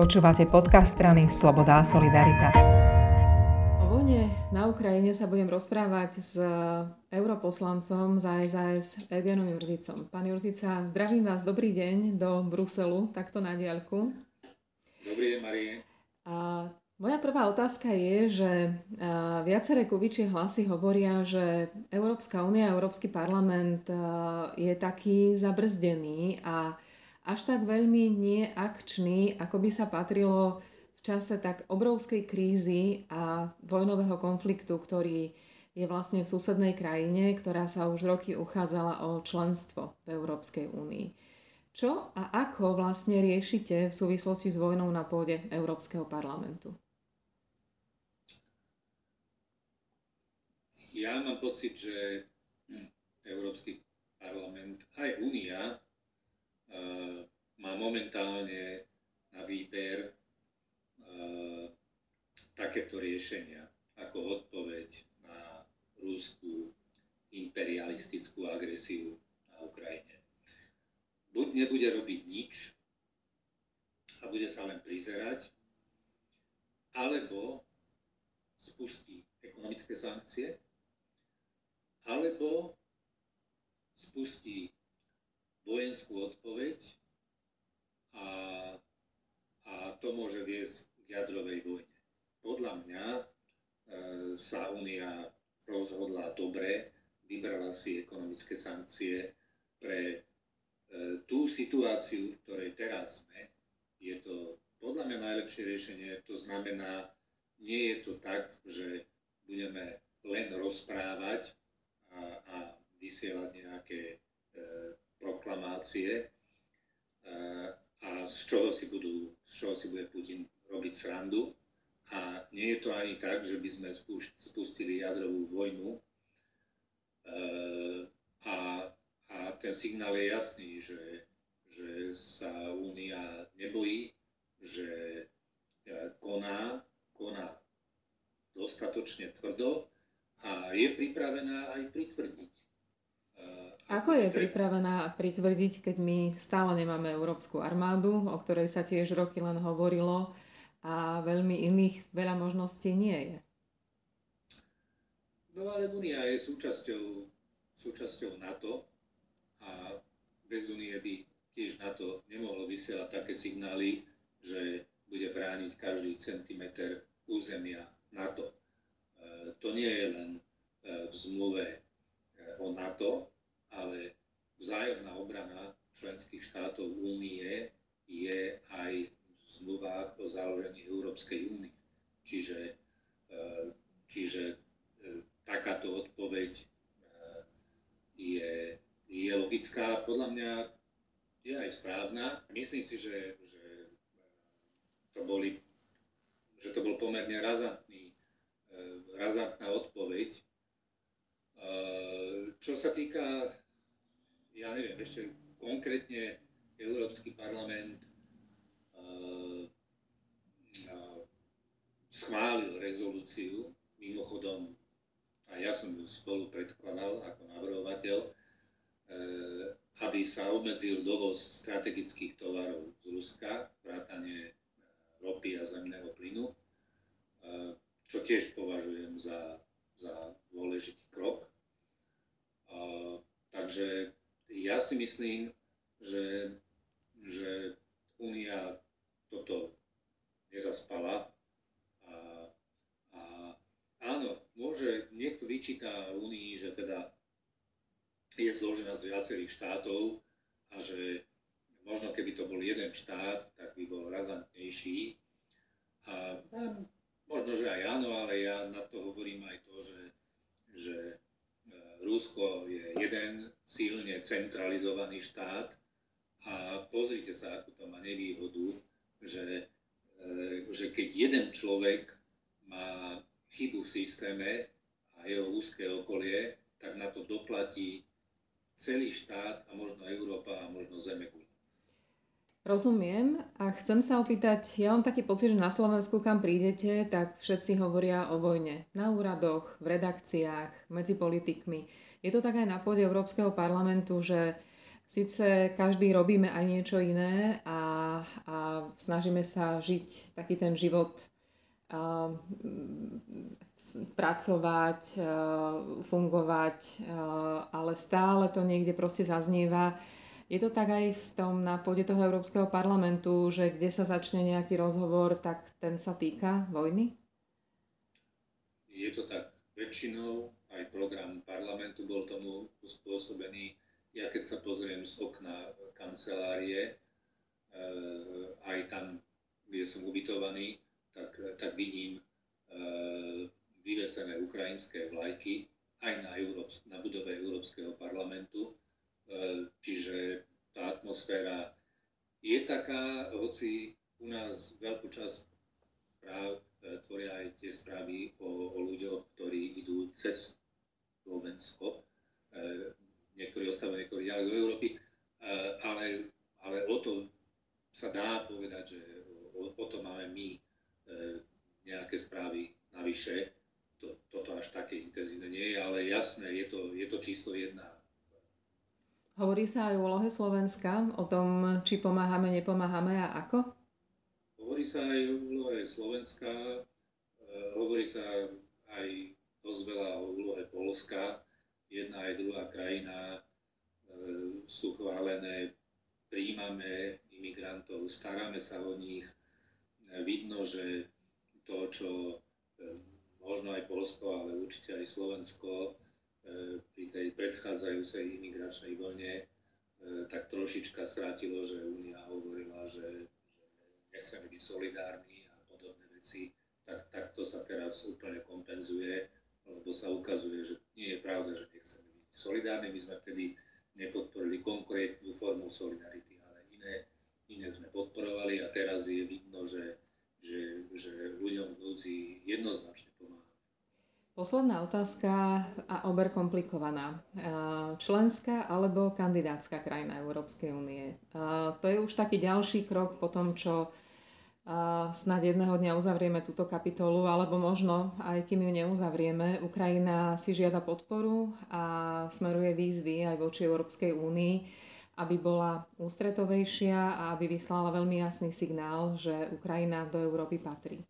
Počúvate podcast strany Sloboda a Solidarita. O vojne na Ukrajine sa budem rozprávať s europoslancom za SAS Eugenom Jurzicom. Pán Jurzica, zdravím vás, dobrý deň do Bruselu, takto na diaľku. Dobrý deň, Marie. A moja prvá otázka je, že viaceré kuvičie hlasy hovoria, že Európska únia, Európsky parlament je taký zabrzdený a až tak veľmi neakčný, ako by sa patrilo v čase tak obrovskej krízy a vojnového konfliktu, ktorý je vlastne v susednej krajine, ktorá sa už roky uchádzala o členstvo v Európskej únii. Čo a ako vlastne riešite v súvislosti s vojnou na pôde Európskeho parlamentu? Ja mám pocit, že Európsky parlament, aj Únia, má momentálne na výber takéto riešenia ako odpoveď na rúskú imperialistickú agresiu na Ukrajine. Buď nebude robiť nič a bude sa len prizerať, alebo spustí ekonomické sankcie, alebo spustí vojenskú odpoveď a, a to môže viesť k jadrovej vojne. Podľa mňa e, sa Únia rozhodla dobre, vybrala si ekonomické sankcie pre e, tú situáciu, v ktorej teraz sme. Je to podľa mňa najlepšie riešenie. To znamená, nie je to tak, že budeme len rozprávať a, a vysielať nejaké proklamácie eh, a z čoho si, budú, z čoho si bude Putin robiť srandu. A nie je to ani tak, že by sme spustili jadrovú vojnu. Eh, a, a ten signál je jasný, že, že sa Únia nebojí, že eh, koná, koná dostatočne tvrdo a je pripravená aj pritvrdiť ako je pripravená pritvrdiť, keď my stále nemáme európsku armádu, o ktorej sa tiež roky len hovorilo a veľmi iných veľa možností nie je? No ale Unia je súčasťou, súčasťou NATO a bez Unie by tiež NATO nemohlo vysielať také signály, že bude brániť každý centimeter územia NATO. E, to nie je len e, v zmluve o NATO, ale vzájomná obrana členských štátov únie je aj v zmluvách o založení Európskej únie. Čiže, e, čiže e, takáto odpoveď e, je, je logická. Podľa mňa je aj správna. Myslím si, že, že to, boli, že to bol pomerne razantný, razantná odpoveď čo sa týka, ja neviem, ešte konkrétne Európsky parlament uh, uh, schválil rezolúciu, mimochodom a ja som ju spolu predkladal ako navrhovateľ, uh, aby sa obmedzil dovoz strategických tovarov z Ruska, vrátanie ropy a zemného plynu, čo tiež považujem za, za dôležitý krok. Takže ja si myslím, že, že Únia toto nezaspala. A, a áno, môže, niekto vyčíta Únii, že teda je zložená z viacerých štátov a že možno keby to bol jeden štát, tak by bol razantnejší. A, a možno, že aj áno, ale ja na to hovorím aj to, že, Rusko je jeden silne centralizovaný štát a pozrite sa, ako to má nevýhodu, že, e, že keď jeden človek má chybu v systéme a jeho úzke okolie, tak na to doplatí celý štát a možno Európa a možno Zemegula. Rozumiem a chcem sa opýtať, ja mám taký pocit, že na Slovensku, kam prídete, tak všetci hovoria o vojne. Na úradoch, v redakciách, medzi politikmi. Je to tak aj na pôde Európskeho parlamentu, že síce každý robíme aj niečo iné a a snažíme sa žiť taký ten život pracovať, fungovať, ale stále to niekde proste zaznieva. Je to tak aj v tom na pôde toho Európskeho parlamentu, že kde sa začne nejaký rozhovor, tak ten sa týka vojny? Je to tak väčšinou, aj program parlamentu bol tomu uspôsobený. Ja keď sa pozriem z okna kancelárie, eh, aj tam, kde som ubytovaný, tak, tak vidím e, vyvesené ukrajinské vlajky aj na, Európs- na budove Európskeho parlamentu. E, čiže tá atmosféra je taká, hoci u nás veľkú časť práv e, tvoria aj tie správy o, o ľuďoch, ktorí idú cez Slovensko. E, niektorí ostávajú, niektorí ďalej do Európy, ale, ale o to sa dá povedať, že o, o to máme my nejaké správy navyše. To, toto až také intenzívne nie je, ale jasné, je to, je to číslo jedna. Hovorí sa aj o úlohe Slovenska, o tom, či pomáhame, nepomáhame a ako? Hovorí sa aj o úlohe Slovenska, e, hovorí sa aj dosť veľa o úlohe Polska. Jedna aj druhá krajina e, sú chválené, príjmame imigrantov, staráme sa o nich, vidno, že to, čo e, možno aj Polsko, ale určite aj Slovensko e, pri tej predchádzajúcej imigračnej vlne e, tak trošička strátilo, že Únia hovorila, že, že nechceme byť solidárni a podobné veci, tak, tak to sa teraz úplne kompenzuje, lebo sa ukazuje, že nie je pravda, že nechceme byť solidárni. My sme vtedy nepodporili konkrétnu formu solidarity, ale iné iné sme podporovali a teraz je vidno, že, že, že ľuďom v núdzi jednoznačne pomáha. Posledná otázka a ober komplikovaná. Členská alebo kandidátska krajina Európskej únie. To je už taký ďalší krok po tom, čo snad jedného dňa uzavrieme túto kapitolu, alebo možno aj kým ju neuzavrieme. Ukrajina si žiada podporu a smeruje výzvy aj voči Európskej únii aby bola ústretovejšia a aby vyslala veľmi jasný signál, že Ukrajina do Európy patrí.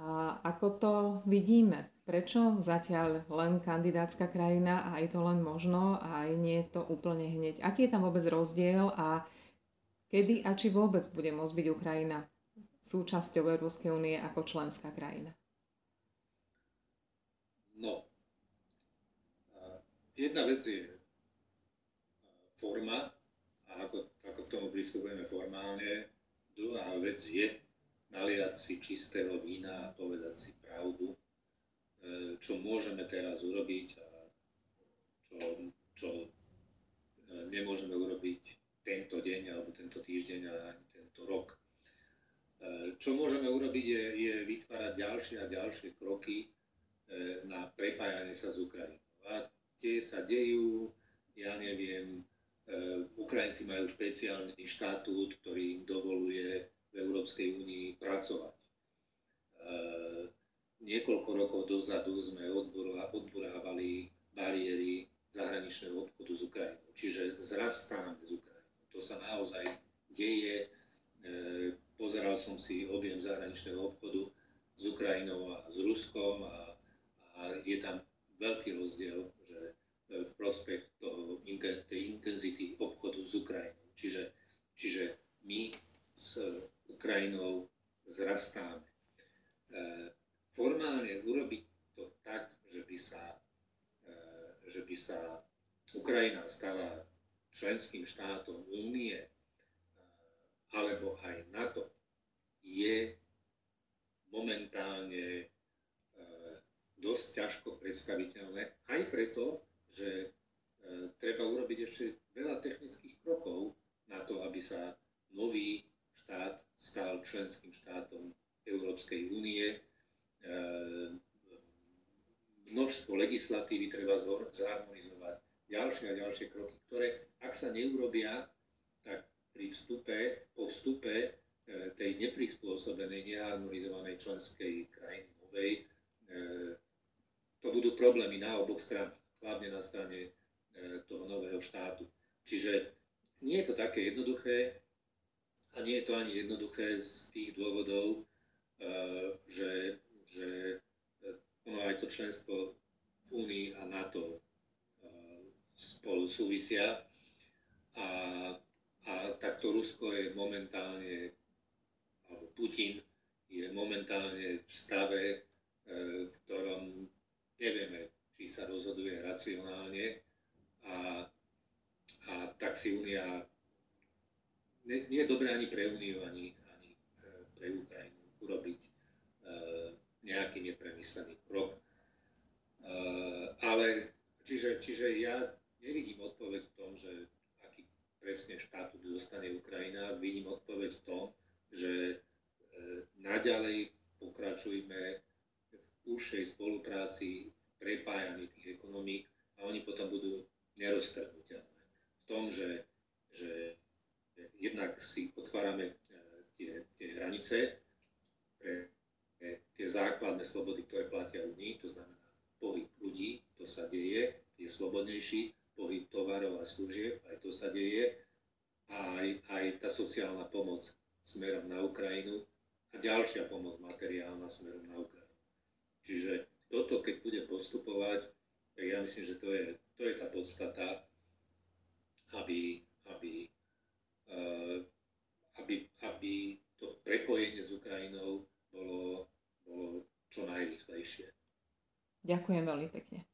A ako to vidíme? Prečo zatiaľ len kandidátska krajina a je to len možno a nie je to úplne hneď? Aký je tam vôbec rozdiel a kedy a či vôbec bude môcť byť Ukrajina súčasťou Európskej únie ako členská krajina? No, jedna vec je forma a ako, ako k tomu pristupujeme formálne. Druhá vec je naliať si čistého vína a povedať si pravdu, e, čo môžeme teraz urobiť a čo, čo e, nemôžeme urobiť tento deň alebo tento týždeň a ani tento rok. E, čo môžeme urobiť je, je vytvárať ďalšie a ďalšie kroky na prepájanie sa s Ukrajinou. A tie sa dejú, ja neviem, Ukrajinci majú špeciálny štatút, ktorý im dovoluje v Európskej únii pracovať. Eh, niekoľko rokov dozadu sme odburávali bariéry zahraničného obchodu s Ukrajinou. Čiže zrastáme s Ukrajinou. To sa naozaj deje. Eh, pozeral som si objem zahraničného obchodu s Ukrajinou a s Ruskom a, a je tam veľký rozdiel v prospech toho, tej intenzity obchodu s Ukrajinou. Čiže, čiže my s Ukrajinou zrastáme. E, formálne urobiť to tak, že by sa, e, že by sa Ukrajina stala členským štátom únie e, alebo aj NATO, je momentálne dosť ťažko predstaviteľné, aj preto, že treba urobiť ešte veľa technických krokov na to, aby sa nový štát stal členským štátom Európskej únie. E, množstvo legislatívy treba zharmonizovať, ďalšie a ďalšie kroky, ktoré, ak sa neurobia, tak pri vstupe, po vstupe e, tej neprispôsobenej, neharmonizovanej členskej krajiny novej, to budú problémy na oboch stranách hlavne na strane e, toho nového štátu. Čiže nie je to také jednoduché. A nie je to ani jednoduché z tých dôvodov, že, že ono aj to členstvo v Únii a NATO spolu súvisia. A, a takto Rusko je momentálne, alebo Putin je momentálne v stave, v ktorom nevieme, či sa rozhoduje racionálne a, a tak si Únia nie, nie je dobré ani pre Úniu, ani, ani e, pre Ukrajinu urobiť e, nejaký nepremyslený krok. Ale čiže, čiže ja nevidím odpoveď v tom, že aký presne štatút dostane Ukrajina. Vidím odpoveď v tom, že naďalej pokračujme v úžšej spolupráci, v prepájaní tých ekonomík a oni potom budú neroztrhnutelné. V tom, že, že si otvárame e, tie, tie hranice pre tie základné slobody, ktoré platia Unii, to znamená pohyb ľudí, to sa deje, je slobodnejší, pohyb tovarov a služieb, aj to sa deje, a aj, aj tá sociálna pomoc smerom na Ukrajinu a ďalšia pomoc materiálna smerom na Ukrajinu. Čiže toto, keď bude postupovať, ja myslím, že to je, to je tá podstata, aby, aby, aby, aby to prepojenie s Ukrajinou bolo, bolo čo najrychlejšie. Ďakujem veľmi pekne.